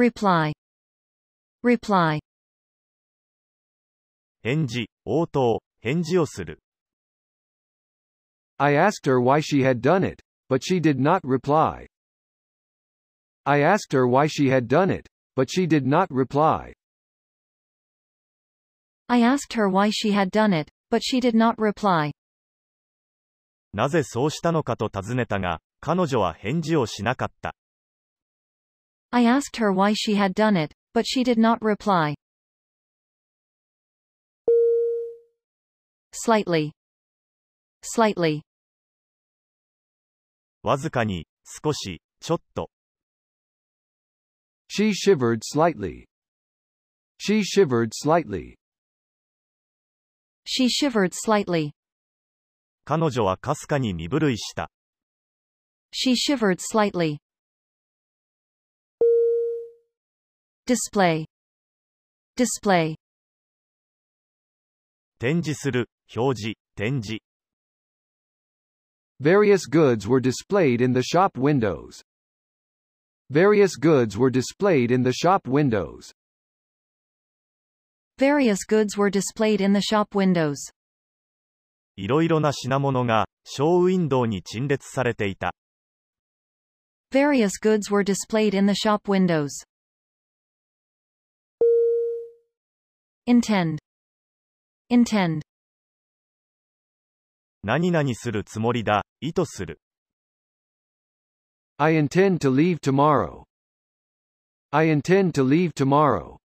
reply, reply, 返事、応答、返事をする。 I asked her why she had done it, but she did not reply. I asked her why she had done it, but she did not reply. I asked her why she had done it, but she did not reply. なぜそうしたのかと尋ねたが、彼女は返事をしなかった。 I asked her why she had done it, but she did not reply. Slightly, slightly, わずかに、少し、ちょっと。 She shivered slightly. She shivered slightly. she shivered slightly. 彼女はかすかに身震いした。 She shivered slightly. Display, display, 展示する、表示、展示。 Various goods were displayed in the shop windows. Various goods were displayed in the shop windows. various goods were displayed in the shop windows. いろいろな品物が、ショーウィンドウに陳列されていた。 Various goods were displayed in the shop windows. Intend. Intend. 何々するつもりだ、意図する。I intend to leave tomorrow. I intend to leave tomorrow.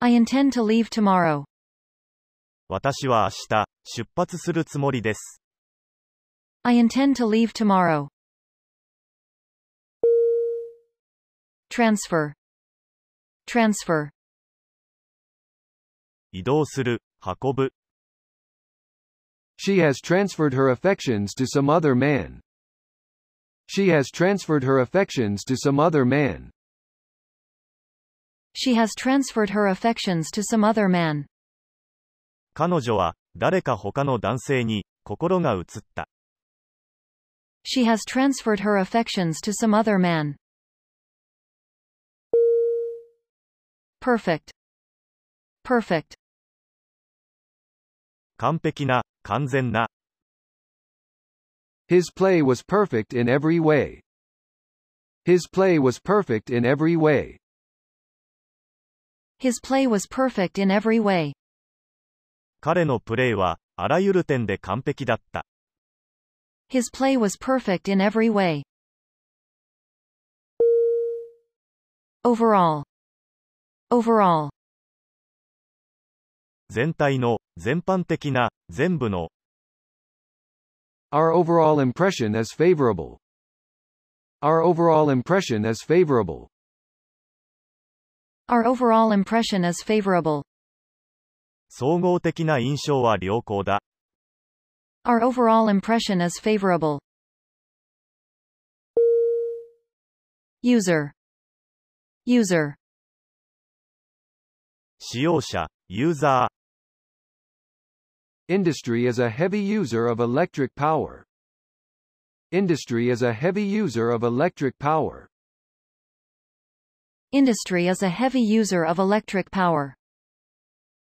I intend to leave tomorrow. 私は明日、出発するつもりです。I intend to leave tomorrow. Transfer. Transfer. 移動する、運ぶ。She has transferred her affections to some other man. She has transferred her affections to some other man. She has transferred her affections to some other man. 彼女は、誰か他の男性に、心が移った。She has transferred her affections to some other man. Perfect. Perfect. 完璧な、完全な。 His play was perfect in every way. His play was perfect in every way. His play was perfect in every way. 彼のプレーは、あらゆる点で完璧だった。 His play was perfect in every way. Overall. Overall. 全体の、 全般的な、全部の、Our overall impression is favorable. Our overall impression is favorable. Our overall impression is favorable. 総合的な印象は良好だ。Our overall impression is favorable. User. User. 使用者、ユーザー、Industry is a heavy user of electric power. Industry is a heavy user of electric power. Industry is a heavy user of electric power.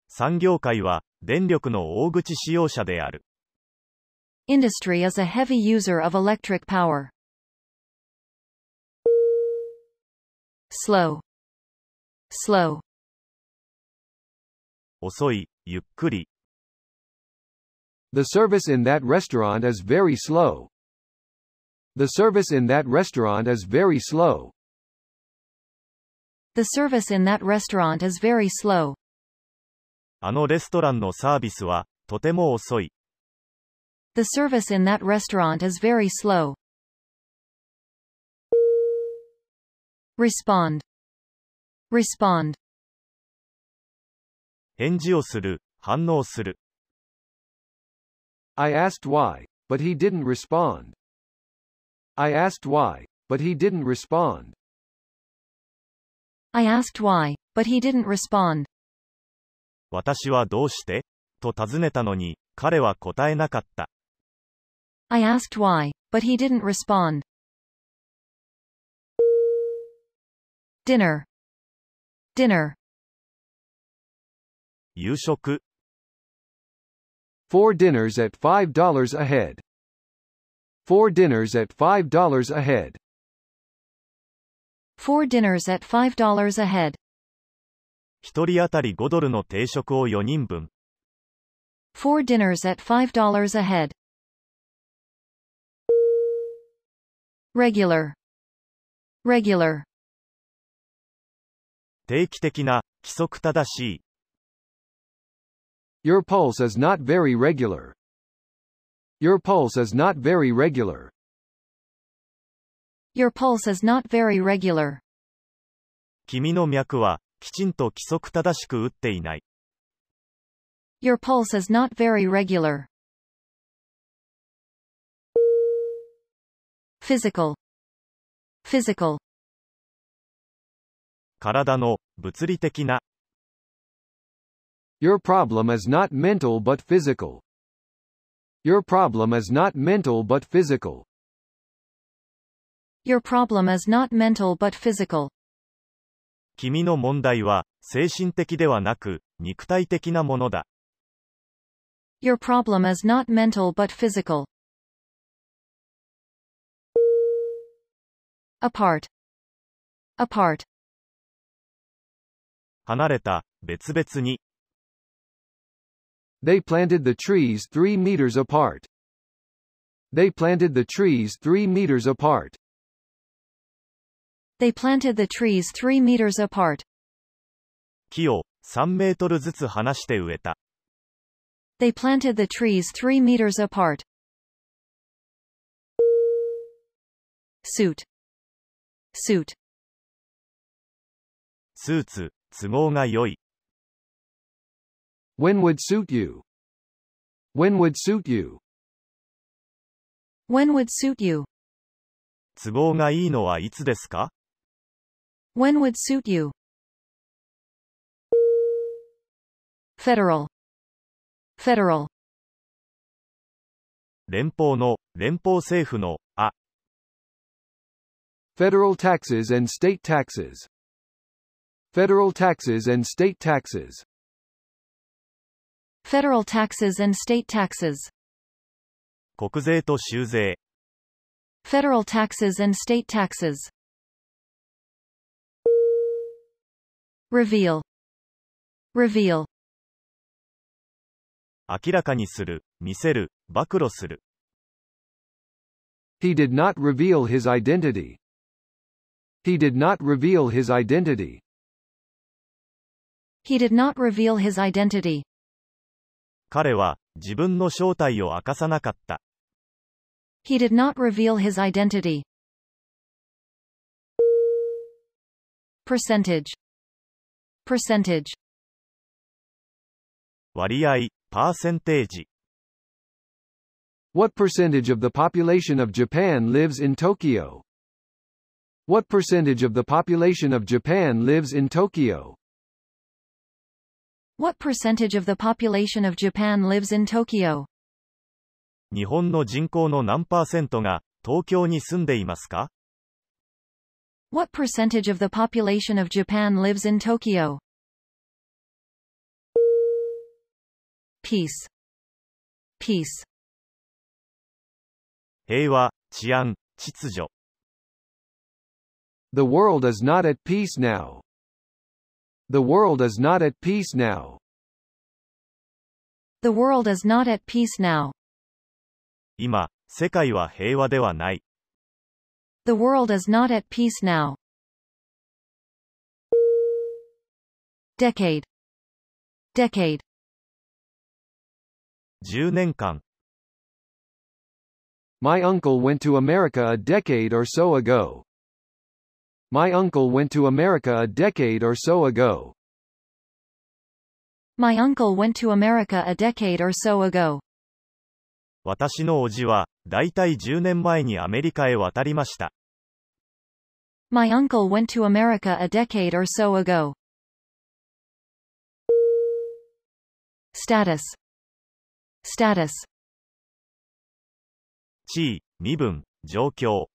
産業界は、電力の大口使用者である。 Industry is a heavy user of electric power. Slow. Slow. 遅い、ゆっくり。 The service in that restaurant is very slow. The service in that restaurant is very slow. The service in that restaurant is very slow. あのレストランのサービスは、とても遅い。 The service in that restaurant is very slow. Respond. Respond. 返事をする、反応する。 I asked why, but he didn't respond. I asked why, but he didn't respond. I asked why, but he didn't respond. 私はどうしてと尋ねたのに、彼は答えなかった。I asked why, but he didn't respond. dinner, dinner, 夕食、Four dinners at $5 a head. Four dinners at $5 a head. four dinners at $5 a head, 一人当たり5ドルの定食を4人分、four dinners at $5 a head. Regular, regular, 定期的な、規則正しい、Your pulse is not very regular. Your pulse is not very regular. your pulse is not very regular, 君の脈は、きちんと規則正しく打っていない。your pulse is not very regular. Physical, physical, 体の、物理的な、Your problem is not mental but physical. Your problem is not mental but physical. your problem is not mental but physical, 君の問題は、精神的ではなく、肉体的なものだ。your problem is not mental but physical. Apart, apart, 離れた、別々に、They planted the trees three meters apart. They planted the trees three meters apart. they planted the trees three meters apart, 木を3メートルずつ離して植えた。 they planted the trees three meters apart. Suit, suit, スーツ、都合が良い。 When would suit you? When would suit you? when would suit you, 都合がいいのはいつですか when would suit you. Federal, federal, 連邦の、連邦政府の、あ、 Federal taxes and state taxes. Federal taxes and state taxes. federal taxes and state taxes, 国税と州税、 federal taxes and state taxes. Reveal, reveal, 明らかにする、見せる、暴露する。 He did not reveal his identity. He did not reveal his identity. he did not reveal his identity. 彼は、自分の正体を明かさなかった。 He did not reveal his identity. Percentage, percentage, 割合、パーセンテージ。 What percentage of the population of Japan lives in Tokyo? What percentage of the population of Japan lives in Tokyo? What percentage of the population of Japan lives in Tokyo? 日本の人口の何パーセントが、東京に住んでいますか What percentage of the population of Japan lives in Tokyo? Peace. Peace. 平和、治安、秩序。 The world is not at peace now. The world is not at peace now. The world is not at peace now. 今、世界は平和ではない。 The world is not at peace now. Decade. Decade. 10年間、 My uncle went to America a decade or so ago. My uncle went to America a decade or so ago. My uncle went to America a decade or so ago. 私の叔父は、だいたい10年前にアメリカへ渡りました。My uncle went to America a decade or so ago. Status. Status. 地位、身分、状況。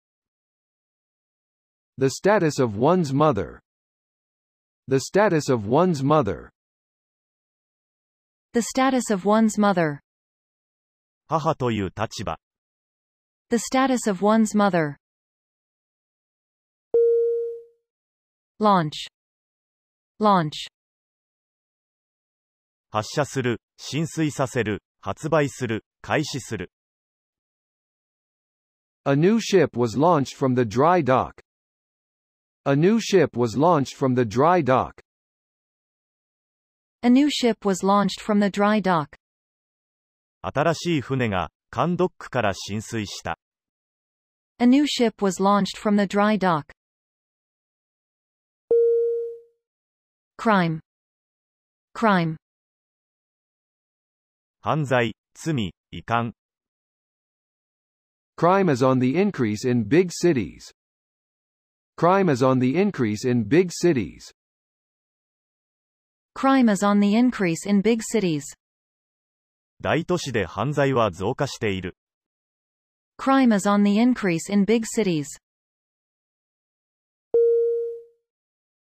The status of one's mother. The status of one's mother. The status of one's mother. 母という立場。 The status of one's mother. Launch. Launch. 発射する、浸水させる、発売する、開始する。 A new ship was launched from the dry dock. A new ship was launched from the dry dock. A new ship was launched from the dry dock. 新しい船が、カドックから浸水した。 A new ship was launched from the dry dock. Crime. Crime. 犯罪、罪、遺憾。 Crime is on the increase in big cities. Crime is on the increase in big cities. Crime is on the increase in big cities. 大都市で犯罪は増加している。 Crime is on the increase in big cities.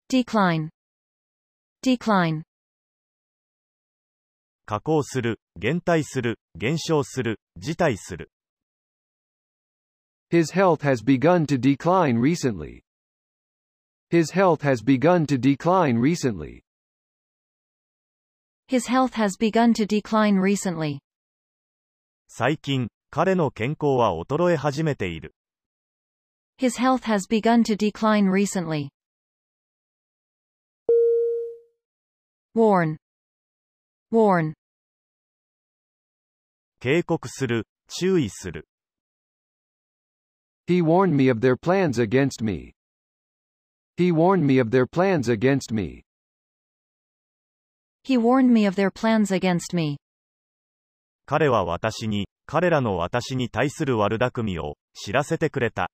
Decline. Decline. 下降する、減退する、減少する、辞退する。 His health has begun to decline recently. His health has begun to decline recently. His health has begun to decline recently. 最近、彼の健康は衰え始めている。 His health has begun to decline recently. Warn. Warn. 警告する、注意する。 He warned me of their plans against me. He warned me of their plans against me. He warned me of their plans against me. 彼は私に、彼らの私に対する悪巧みを、知らせてくれた。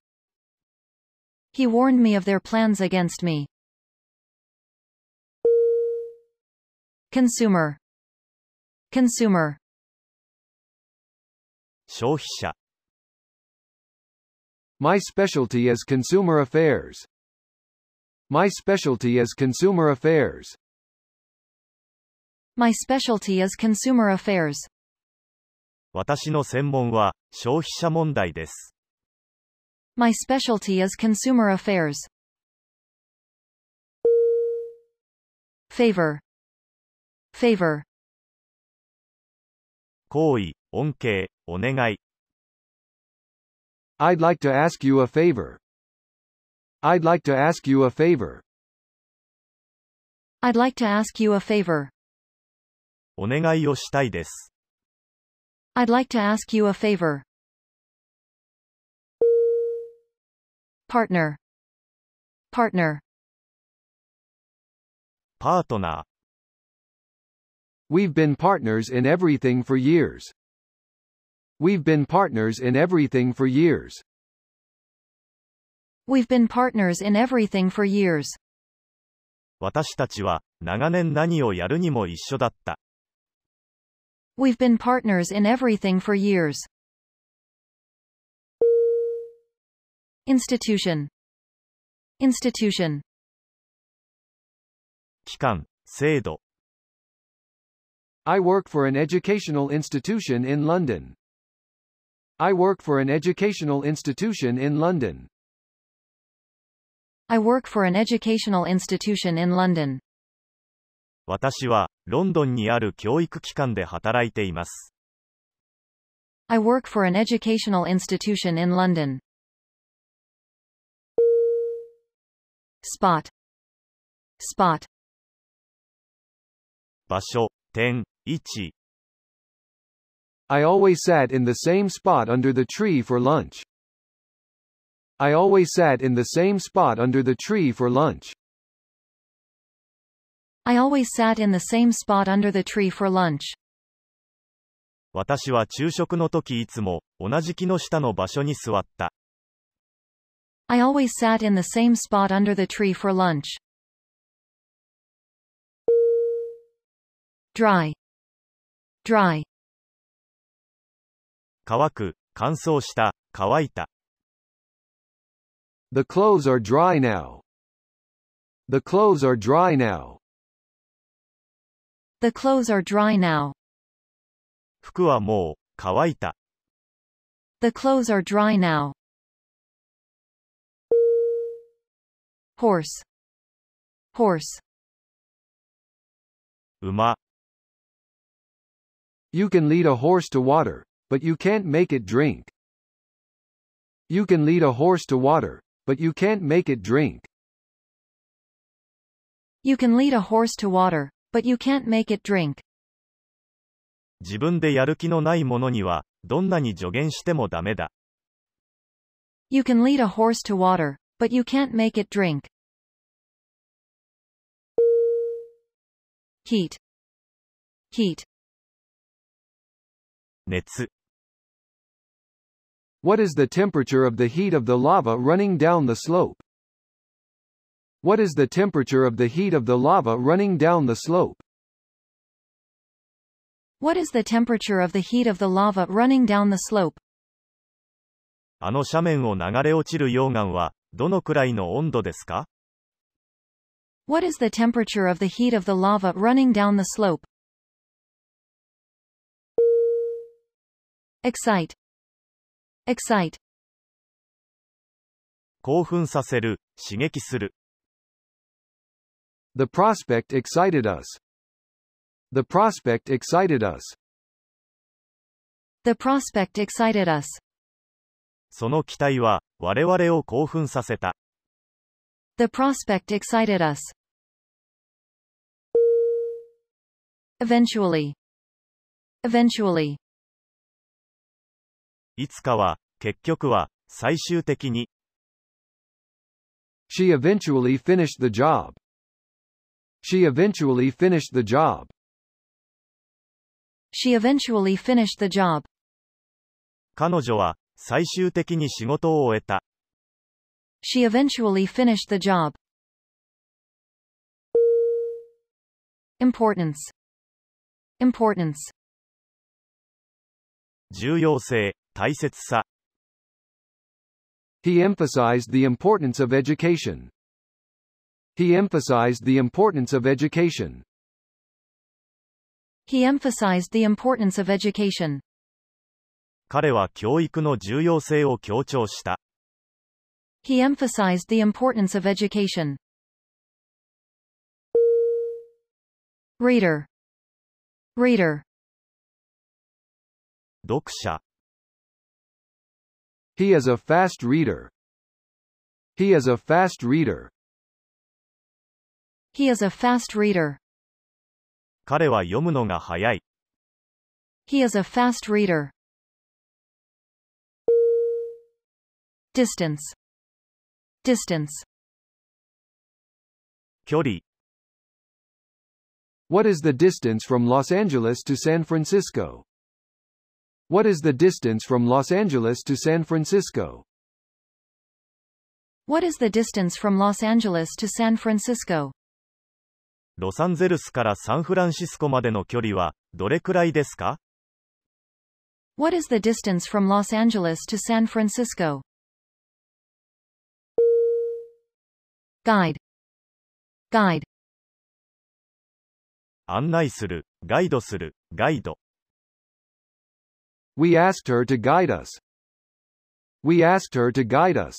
He warned me of their plans against me. Consumer. Consumer. 消費者。My specialty is consumer affairs. My specialty is consumer affairs. My specialty is consumer affairs. 私の専門は、消費者問題です。 My specialty is consumer affairs. Favor. Favor. 行為、恩恵、お願い。 I'd like to ask you a favor. I'd like to ask you a favor. I'd like to ask you a favor. お願いをしたいです。 I'd like to ask you a favor. Partner. Partner. パートナー。 We've been partners in everything for years. We've been partners in everything for years. We've been partners in everything for years. 私たちは、長年何をやるにも一緒だった。 We've been partners in everything for years. Institution. Institution. 機関、制度。 I work for an educational institution in London. I work for an educational institution in London. I work for an educational institution in London. 私は、ロンドンにある教育機関で働いています。 I work for an educational institution in London. Spot. Spot. 場所、点、位置。 I always sat in the same spot under the tree for lunch. I always sat in the same spot under the tree for lunch. I always sat in the same spot under the tree for lunch. 私は昼食の時いつも、同じ木の下の場所に座った。I always sat in the same spot under the tree for lunch. Dry. Dry. 乾く、乾燥した、乾いた。The clothes are dry now. The clothes are dry now. The clothes are dry now. 服はもう、乾いた。 The clothes are dry now. Horse. Horse. 馬、 You can lead a horse to water, but you can't make it drink. You can lead a horse to water, but you can't make it drink. You can lead a horse to water, but you can't make it drink. 自分でやる気のない者には、どんなに助言してもダメだ。You can lead a horse to water, but you can't make it drink. Heat. Heat. 熱、What is the temperature of the heat of the lava running down the slope? What is the temperature of the heat of the lava running down the slope? What is the temperature of the heat of the lava running down the slope? あの斜面を流れ落ちる溶岩は、どのくらいの温度ですか What is the temperature of the heat of the lava running down the slope? Excite. Excite. 興奮させる、刺激する。The prospect excited us. The prospect excited us. The prospect excited us. その期待は、我々を興奮させた。The prospect excited us. Eventually. Eventually. いつかは、結局は、最終的に、She eventually finished the job. She eventually finished the job. She eventually finished the job. 彼女は、最終的に仕事を終えた。She eventually finished the job. Importance. Importance. 重要性、大切さ。 He emphasized the importance of education. He emphasized the importance of education. He emphasized the importance of education. 彼は教育の重要性を強調した。 He emphasized the importance of education. Reader. Reader. 読者、 He is a fast reader. He is a fast reader. He is a fast reader. 彼は読むのが早い。 He is a fast reader. Distance. Distance. 距離、 What is the distance from Los Angeles to San Francisco? What is the distance from Los Angeles to San Francisco? What is the distance from Los Angeles to San Francisco? ロサンゼルスからサンフランシスコまでの距離は、どれくらいですか What is the distance from Los Angeles to San Francisco? Guide. Guide. 案内する、ガイドする、ガイド。We asked her to guide us. We asked her to guide us.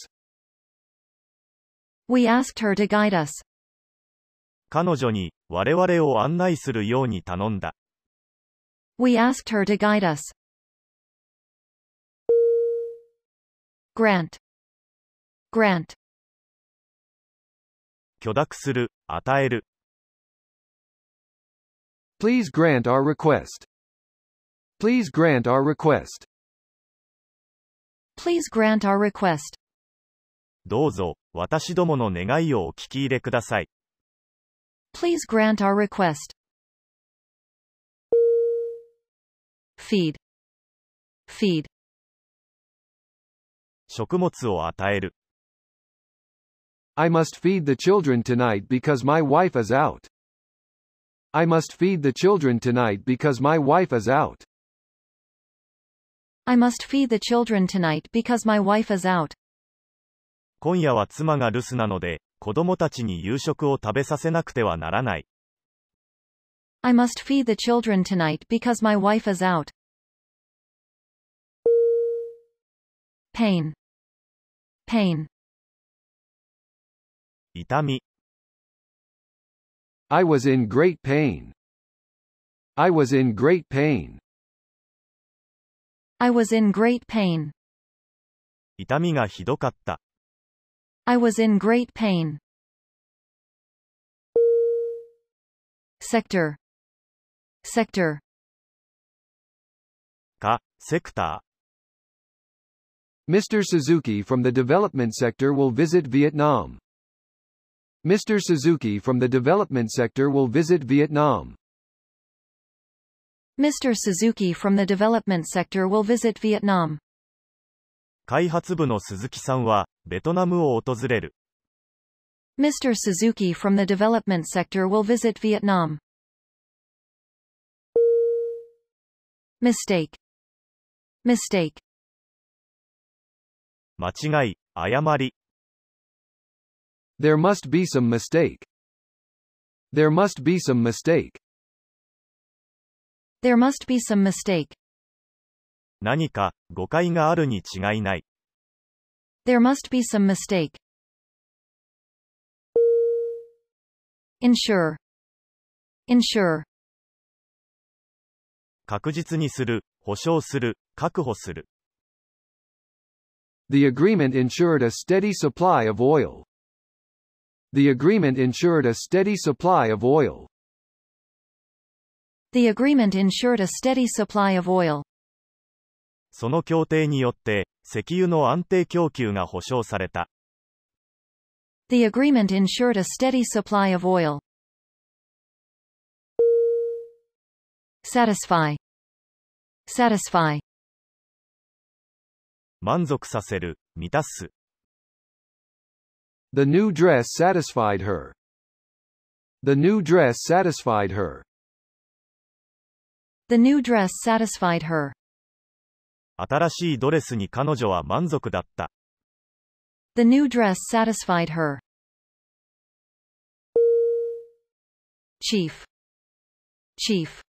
We asked her to guide us. 彼女に、我々を案内するように頼んだ。We asked her to guide us. Grant. Grant. 許諾する、与える。Please grant our request. Please grant our request. Please grant our request. どうぞ、私どもの願いをお聞き入れください。 Please grant our request. Feed. Feed. 食物を与える。 I must feed the children tonight because my wife is out. I must feed the children tonight because my wife is out. I must feed the children tonight because my wife is out. 今夜は妻が留守なので、 子供たちに夕食を食べさせなくてはならない。 I must feed the children tonight because my wife is out. Pain. Pain. 痛み、 I was in great pain. I was in great pain. I was in great pain. 痛みがひどかった。 I was in great pain. Sector. Sector. か、セクタ Mr. Suzuki from the development sector will visit Vietnam. Mr. Suzuki from the development sector will visit Vietnam. Mr. Suzuki from the development sector will visit Vietnam. ー。開発部の鈴木さんは、ベトナムを訪れる。 Mr. Suzuki from the development sector will visit Vietnam. Mistake. Mistake. 間違い、誤り、 There must be some mistake. There must be some mistake. There must be some mistake. 何か、誤解があるに違いない。 There must be some mistake. Ensure. Ensure. 確実にする、保証する、確保する。 The agreement ensured a steady supply of oil. The agreement ensured a steady supply of oil. The agreement ensured a steady supply of oil. その協定によって、石油の安定供給が保証された。 The agreement ensured a steady supply of oil. Satisfy. Satisfy. 満足させる、満たす。 The new dress satisfied her. The new dress satisfied her. The new dress satisfied her. 新しいドレスに彼女は満足だった。The new dress satisfied her. Chief. Chief.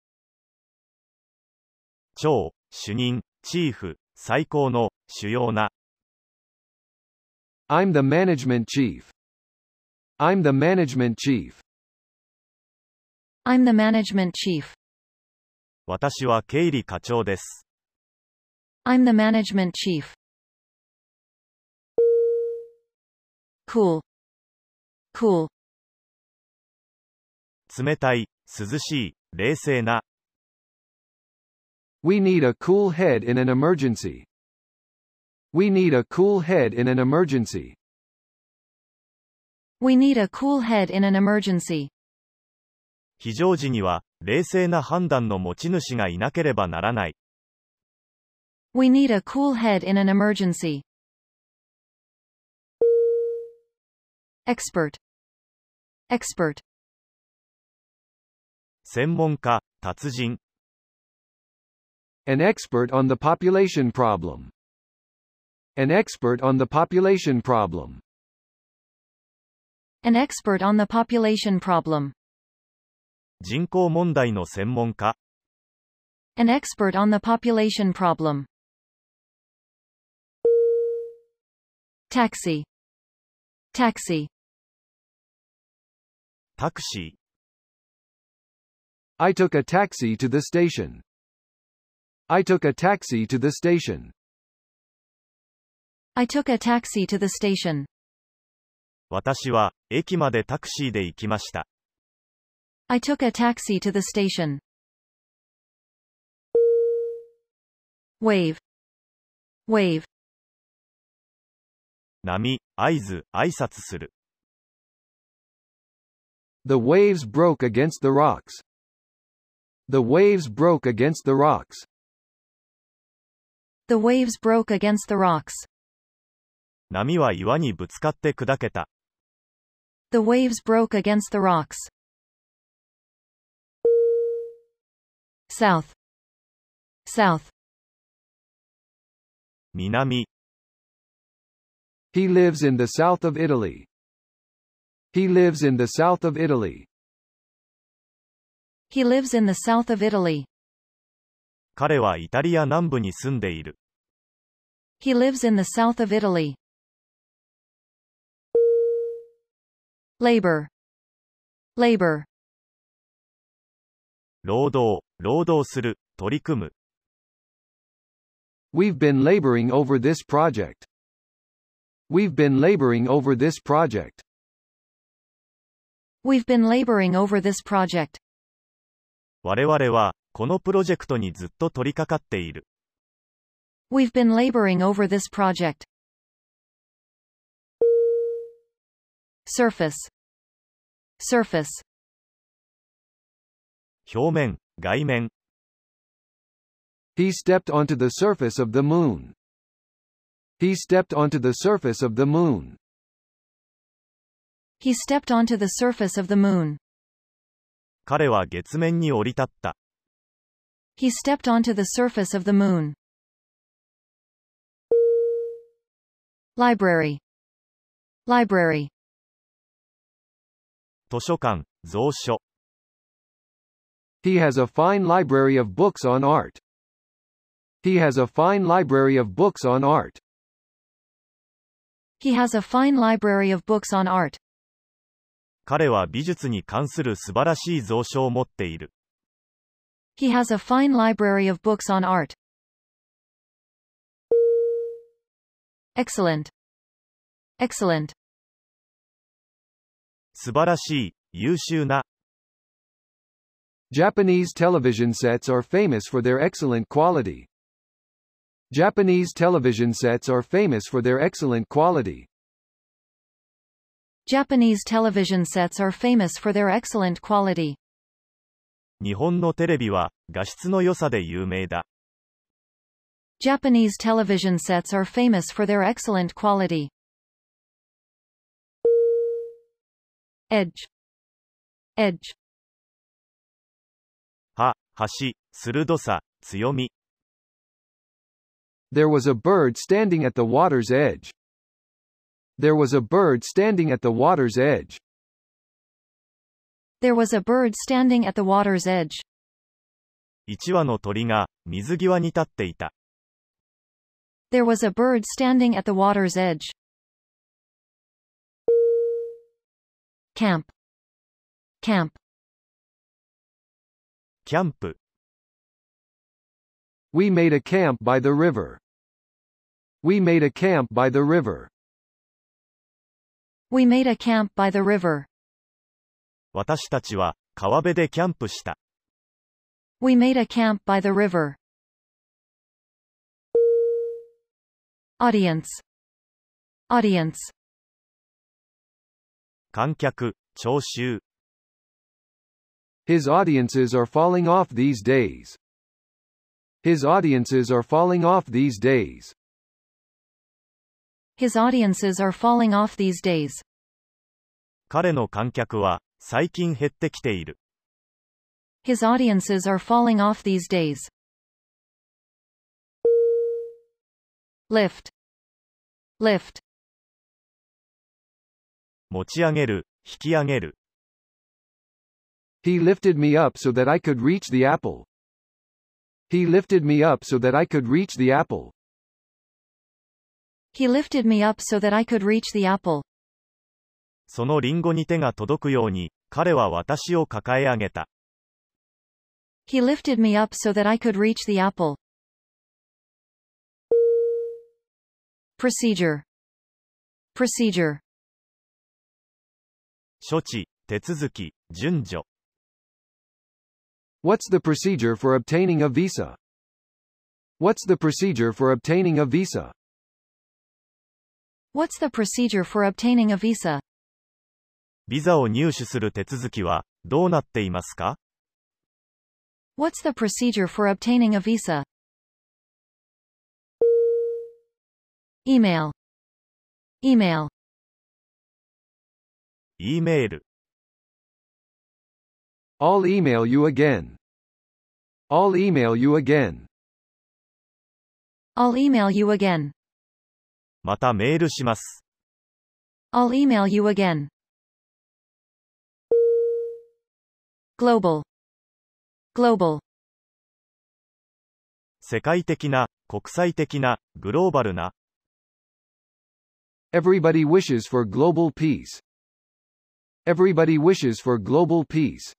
長、主任、チーフ、最高の、主要な。I'm the management chief. I'm the management chief. I'm the management chief. 私は経理課長です。 I'm the management chief. Cool. Cool. 冷たい、涼しい、冷静な。 We need a cool head in an emergency. We need a cool head in an emergency. We need a cool head in an emergency. 非常時には、冷静な判断の持ち主がいなければならない。We need a cool head in an emergency. Expert. Expert. 専門家、達人。An expert on the population problem. An expert on the population problem. An expert on the population problem. 人口問題の専門家。An expert on the population problem. Taxi. Taxi. タクシー。I took a taxi to the station. I took a taxi to the station. I took a taxi to the station. 私は、駅までタクシーで行きました。I took a taxi to the station. Wave. Wave. 波、合図、挨拶する。 The waves broke against the rocks. The waves broke against the rocks. The waves broke against the rocks. 波は岩にぶつかって砕けた。 The waves broke against the rocks. South. South. 南、 He lives in the south of Italy. He lives in the south of Italy. He lives in the south of Italy. 彼はイタリア南部に住んでいる。 He lives in the south of Italy. Labor. Labor. 労働、 労働する、取り組む。We've been laboring over this project. We've been laboring over this project. We've been laboring over this project. 我々は、このプロジェクトにずっと取り掛かっている。We've been laboring over this project. Surface. Surface. 表面、外面、He stepped onto the surface of the moon. He stepped onto the surface of the moon. He stepped onto the surface of the moon. 彼は月面に降り立った。He stepped onto the surface of the moon. Library. Library. 図書館、蔵書。He has a fine library of books on art. He has a fine library of books on art. He has a fine library of books on art. 彼は美術に関する素晴らしい蔵書を持っている。 He has a fine library of books on art. Excellent. Excellent. 素晴らしい、優秀な。 Japanese television sets are famous for their excellent quality. Japanese television sets are famous for their excellent quality. Japanese television sets are famous for their excellent quality. 日本のテレビは、画質の良さで有名だ。 Japanese television sets are famous for their excellent quality. Edge. Edge. 歯、端、鋭さ、強み。There was a bird standing at the water's edge. There was a bird standing at the water's edge. There was a bird standing at the water's edge. 一羽の鳥が、水際に立っていた。There was a bird standing at the water's edge. Camp. Camp. キャンプ、We made a camp by the river. We made a camp by the river. We made a camp by the river. 私たちは、川辺でキャンプした。We made a camp by the river. Audience. Audience. 観客、聴衆。His audiences are falling off these days. His audiences are falling off these days. His audiences are falling off these days. 彼の観客は、最近減ってきている。 His audiences are falling off these days. Lift. Lift. 持ち上げる、引き上げる。 He lifted me up so that I could reach the apple. He lifted me up so that I could reach the apple. He lifted me up so that I could reach the apple. そのリンゴに手が届くように、彼は私を抱え上げた。He lifted me up so that I could reach the apple. Procedure. Procedure. 処置、手続き、順序。What's the procedure for obtaining a visa? What's the procedure for obtaining a visa? What's the procedure for obtaining a visa? ビザを入手する手続きは、どうなっていますか What's the procedure for obtaining a visa? Email. Email. E メール、 I'll email you again. I'll email you again. I'll email you again. またメールします。 I'll email you again. global, global, 世界的な、国際的な、グローバルな、 Everybody wishes for global peace. Everybody wishes for global peace.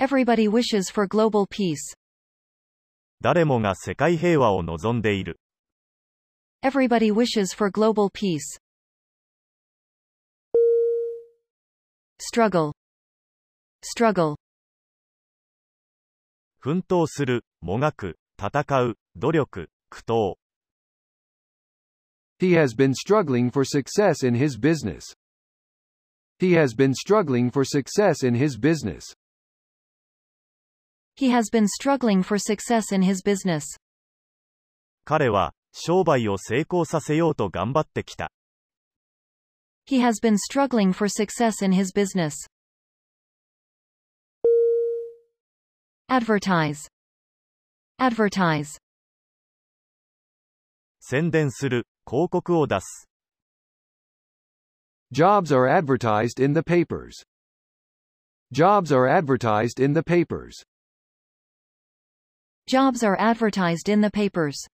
everybody wishes for global peace, 誰もが世界平和を望んでいる。 everybody wishes for global peace. struggle, struggle, 奮闘する、もがく、戦う、努力、苦闘。 He has been struggling for success in his business. He has been struggling for success in his business. he has been struggling for success in his business. 彼は、商売を成功させようと頑張ってきた。 He has been struggling for success in his business. Advertise. Advertise. 宣伝する、広告を出す。 Jobs are advertised in the papers. Jobs are advertised in the papers. Jobs are advertised in the papers.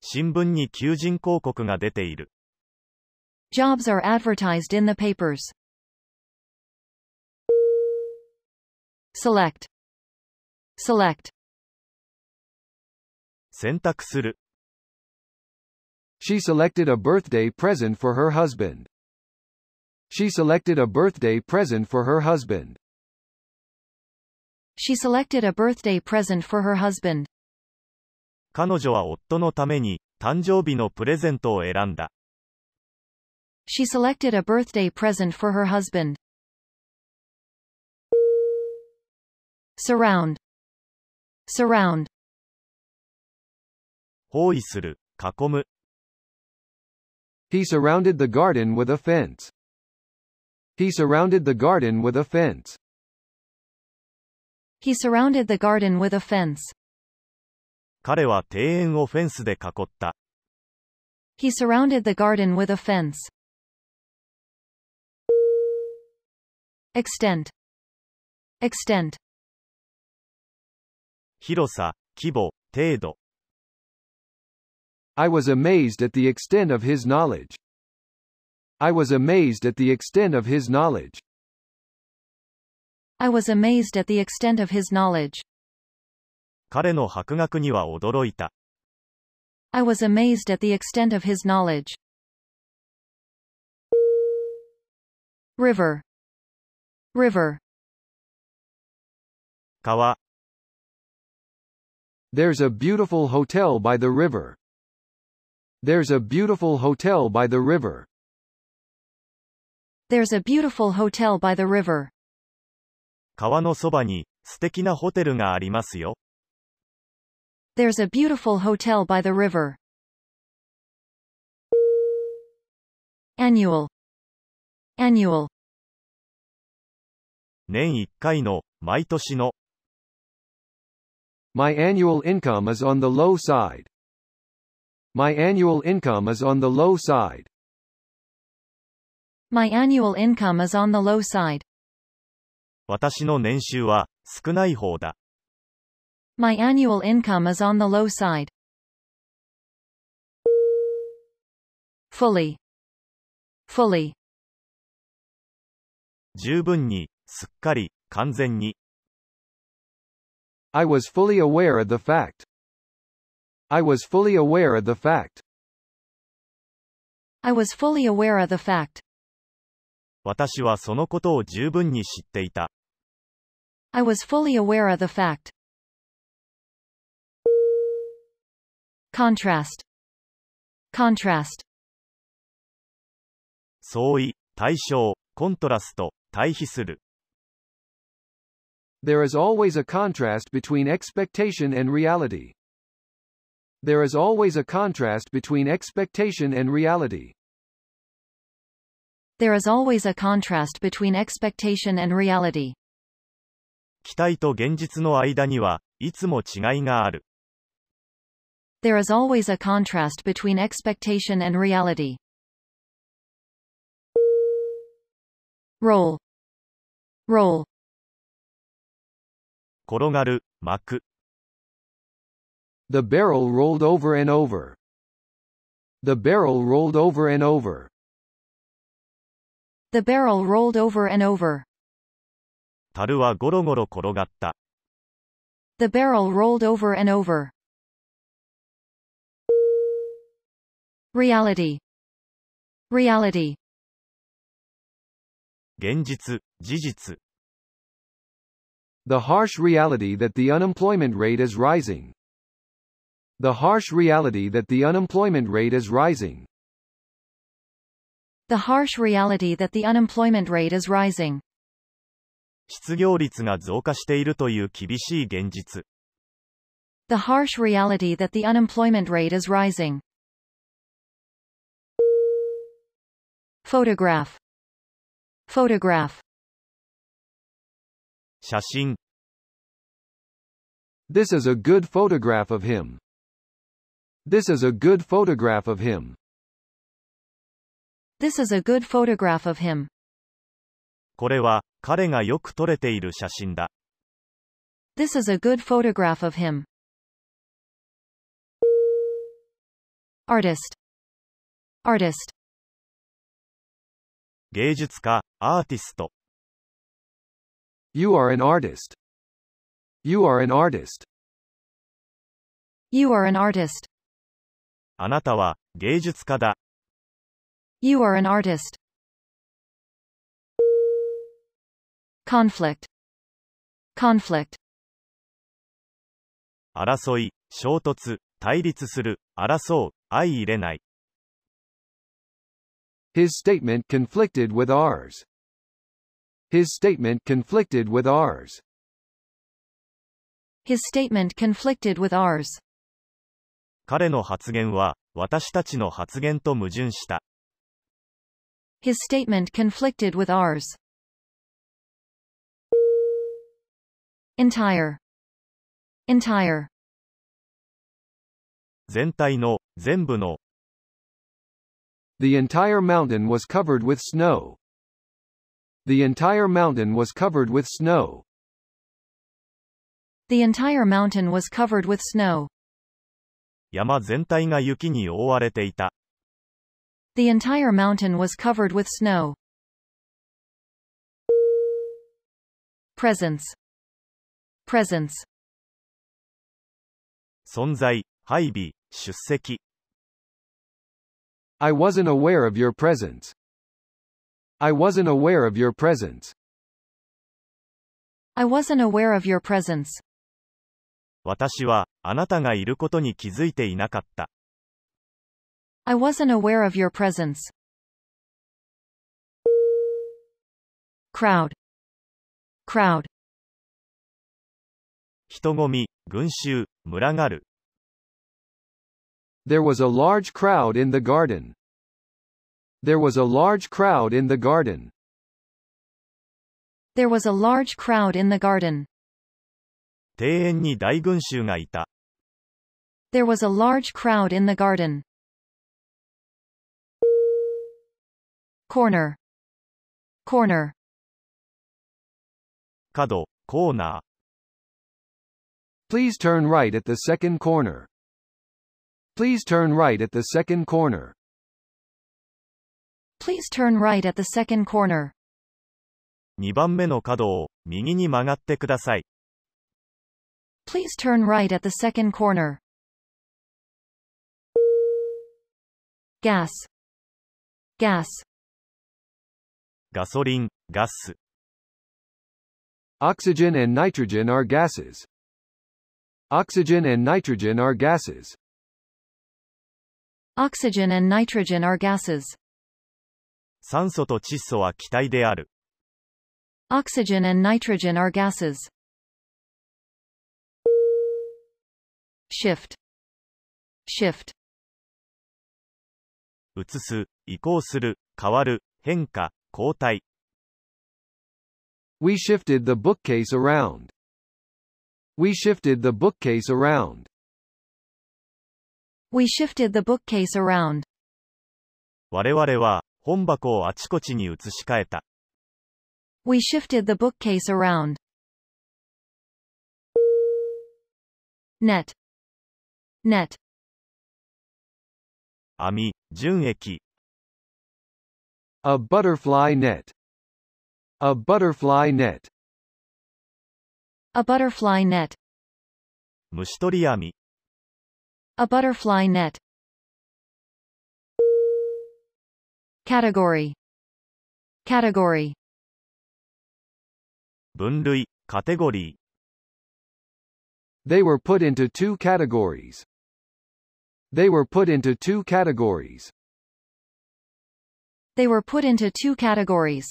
新聞に求人広告が出ている。 Jobs are advertised in the papers. Select. Select. 選択する。 She selected a birthday present for her husband. She selected a birthday present for her husband. She selected a birthday present for her husband. 彼女は夫のために、誕生日のプレゼントを選んだ。 She selected a birthday present for her husband. Surround. Surround. 包囲する、囲む。 He surrounded the garden with a fence. He surrounded the garden with a fence. He surrounded the garden with a fence. 彼は庭園をフェンスで囲った。 He surrounded the garden with a fence. Extent. Extent. 広さ、規模、程度。 I was amazed at the extent of his knowledge. I was amazed at the extent of his knowledge. I was amazed at the extent of his knowledge. 彼の博学には驚いた。 I was amazed at the extent of his knowledge. River. River. 川、 There's a beautiful hotel by the river. There's a beautiful hotel by the river. There's a beautiful hotel by the river. 川のそばに、素敵なホテルがありますよ。There's a beautiful hotel by the river. Annual. Annual. 年1回の、毎年の、My annual income is on the low side. My annual income is on the low side. My annual income is on the low side. 私の年収は、少ない方だ。My annual income is on the low side. Fully. Fully. 十分に、すっかり、完全に。I was fully aware of the fact. I was fully aware of the fact. I was fully aware of the fact. 私はそのことを十分に知っていた。I was fully aware of the fact. Contrast. Contrast. 相違、対象、コントラスト、対比する。 There is always a contrast between expectation and reality. There is always a contrast between expectation and reality. There is always a contrast between expectation and reality. 期待と現実の間には、いつも違いがある。There is always a contrast between expectation and reality. Role. roll, 転がる、巻く。The barrel rolled over and over. The barrel rolled over and over. the barrel rolled over and over. 樽はゴロゴロ転がった。 The barrel rolled over and over. Reality. Reality. 現実、事実。 The harsh reality that the unemployment rate is rising. The harsh reality that the unemployment rate is rising. The harsh reality that the unemployment rate is rising. 失業率が増加しているという厳しい現実。The harsh reality that the unemployment rate is rising. Photograph. Photograph. 写真、This is a good photograph of him. This is a good photograph of him. This is a good photograph of him. これは、彼がよく撮れている写真だ。This is a good photograph of him. Artist. Artist. 芸術家、アーティスト。You are an artist. You are an artist. You are an artist. あなたは、芸術家だ。You are an artist. Conflict. Conflict. 争い、衝突、対立する、争う、相入れない。His statement conflicted with ours. His statement conflicted with ours. His statement conflicted with ours. 彼の発言は、私たちの発言と矛盾した。His statement conflicted with ours. Entire. Entire. 全体の、全部の、 The entire mountain was covered with snow. The entire mountain was covered with snow. The entire mountain was covered with snow. 山全体が雪に覆われていた。 The entire mountain was covered with snow. Presence. Presence. 存在、配備、出席。I wasn't aware of your presence. I wasn't aware of your presence. I wasn't aware of your presence. 私は、あなたがいることに気づいていなかった。I wasn't aware of your presence. Crowd. Crowd. 人混み、群衆、群がる。There was a large crowd in the garden. There was a large crowd in the garden. There was a large crowd in the garden. 庭園に大群衆がいた。There was a large crowd in the garden. Corner. Corner. 角、コーナー。Please turn right at the second corner. Please turn right at the second corner. Please turn right at the second corner. 2番目の角を、右に曲がってください。 Please turn right at the second corner. Gas. Gas. ガソリン、ガス。 Oxygen and nitrogen are gases. Oxygen and nitrogen are gases. Oxygen and nitrogen are gases. 酸素と窒素は気体である。Oxygen and nitrogen are gases. Shift. Shift. 移す、移行する、変わる、変化、交代。We shifted the bookcase around. We shifted the bookcase around. We shifted the bookcase around. 我々は、本箱をあちこちに移し替えた。 We shifted the bookcase around. Net. Net. 網、純液、 A butterfly net. A butterfly net. A butterfly net. 虫取り網、 A butterfly net. Category. Category. 分類、カテゴリー、 They were put into two categories. They were put into two categories. They were put into two categories.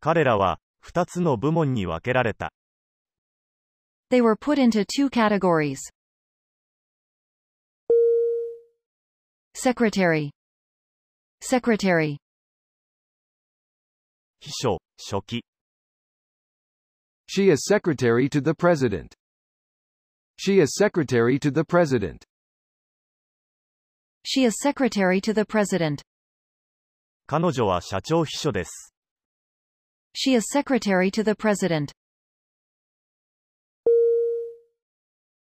彼らは、二つの部門に分けられた。 They were put into two categories. Secretary. Secretary. 秘書、書記、 She is secretary to the president. She is secretary to the president. She is secretary to the president. 彼女は社長秘書です。 She is secretary to the president.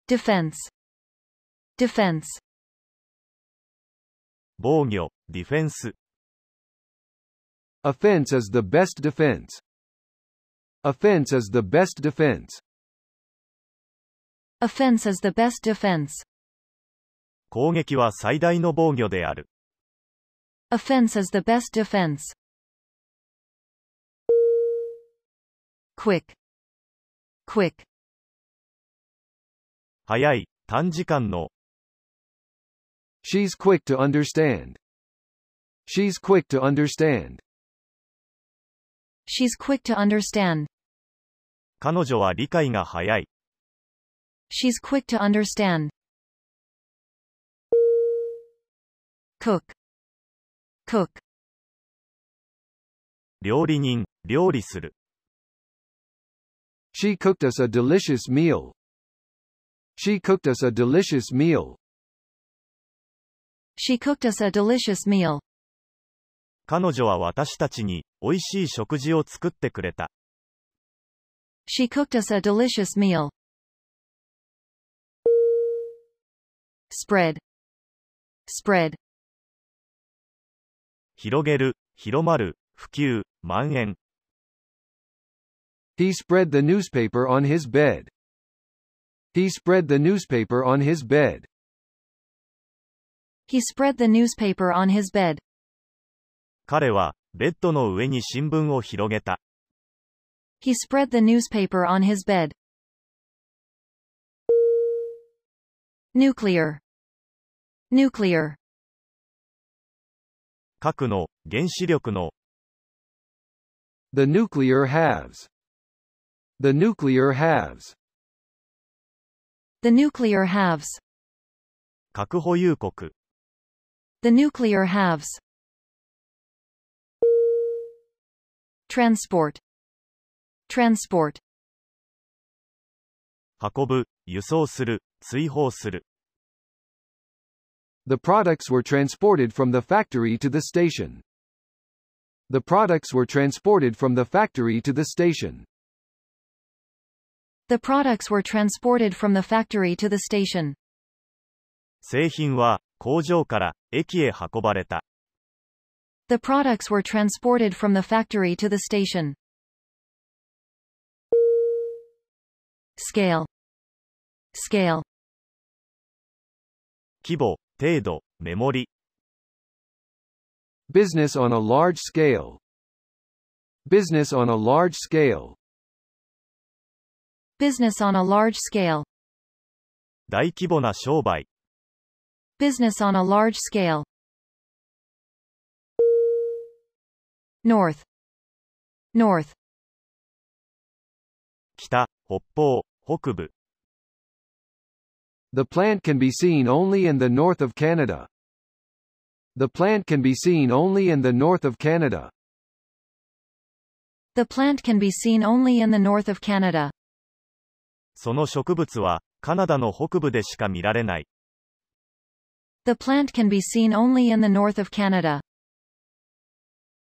Defense. Defense. 防御、ディフェンス、Offense is the best defense. Offense is the best defense. Offense is the best defense. 攻撃は最大の防御である。Offense is the best defense. Quick. Quick. 早い、短時間の、She's quick to understand. She's quick to understand. She's quick to understand. 彼女は理解が早い。She's quick to understand. Cook. Cook. 料理人、料理する。She cooked us a delicious meal. She cooked us a delicious meal. She cooked us a delicious meal. 彼女は私たちに、美味しい食事を作ってくれた。She cooked us a delicious meal. Spread. Spread. 広げる、広まる、普及、蔓延。He spread the newspaper on his bed. He spread the newspaper on his bed. He spread the newspaper on his bed. 彼は、ベッドの上に新聞を広げた。 He spread the newspaper on his bed. Nuclear. Nuclear. 核の、原子力の、 The nuclear halves. The nuclear halves. The nuclear halves. 核保有国。 The nuclear halves. Transport. Transport. 運ぶ、輸送する、追放する。 The products were transported from the factory to the station. The products were transported from the factory to the station. The products were transported from the factory to the station. 製品は、工場から、駅へ運ばれた。 The products were transported from the factory to the station. Scale. Scale. 規模、程度、メモリ。 Business on a large scale. Business on a large scale. Business on a large scale. 大規模な商売。 Business on a large scale. North. North. 北、北方、北部。 The plant can be seen only in the north of Canada. The plant can be seen only in the north of Canada. The plant can be seen only in the north of Canada. その植物は、カナダの北部でしか見られない。The plant can be seen only in the north of Canada.